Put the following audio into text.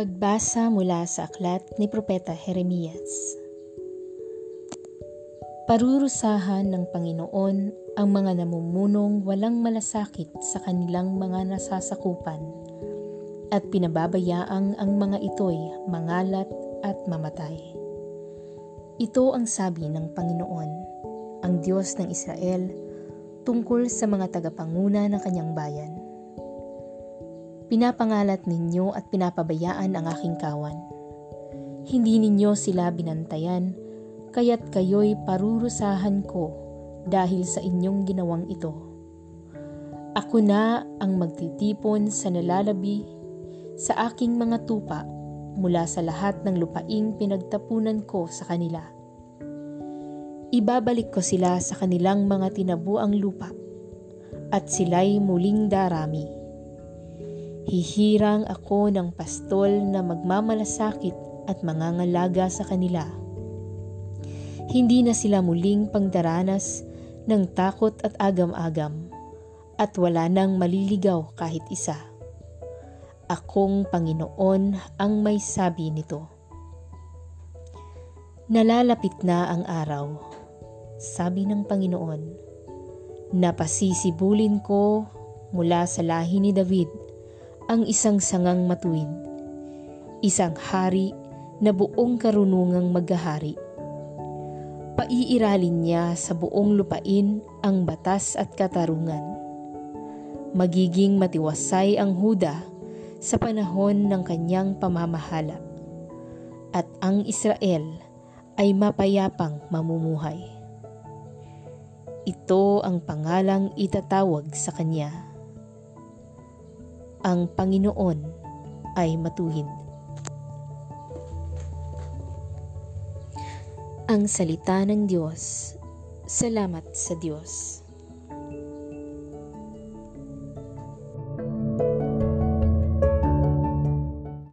Pagbasa mula sa aklat ni Propeta Jeremias. Parurusahan ng Panginoon ang mga namumunong walang malasakit sa kanilang mga nasasakupan at pinababayaang ang mga ito'y mangalat at mamatay. Ito ang sabi ng Panginoon, ang Diyos ng Israel, tungkol sa mga tagapanguna ng kanyang bayan Pinapangalat ninyo at pinapabayaan ang aking kawan. Hindi ninyo sila binantayan, kaya't kayo'y parurusahan ko dahil sa inyong ginawang ito. Ako na ang magtitipon sa nalalabi sa aking mga tupa mula sa lahat ng lupaing pinagtapunan ko sa kanila. Ibabalik ko sila sa kanilang mga tinabuang lupa at sila'y muling darami Hihirang ako ng pastol na magmamalasakit at mangangalaga sa kanila. Hindi na sila muling pagdaranas ng takot at agam-agam at wala nang maliligaw kahit isa. Akong Panginoon ang may sabi nito. Nalalapit na ang araw, sabi ng Panginoon. Napasisibulin ko mula sa lahi ni David ang isang sangang matuwid, isang hari na buong karunungang maghahari. Paiiralin niya sa buong lupain ang batas at katarungan. Magiging matiwasay ang Huda sa panahon ng kanyang pamamahala at ang Israel ay mapayapang mamumuhay. Ito ang pangalang itatawag sa kanya ang Panginoon ay matuwid. Ang Salita ng Diyos. Salamat sa Diyos.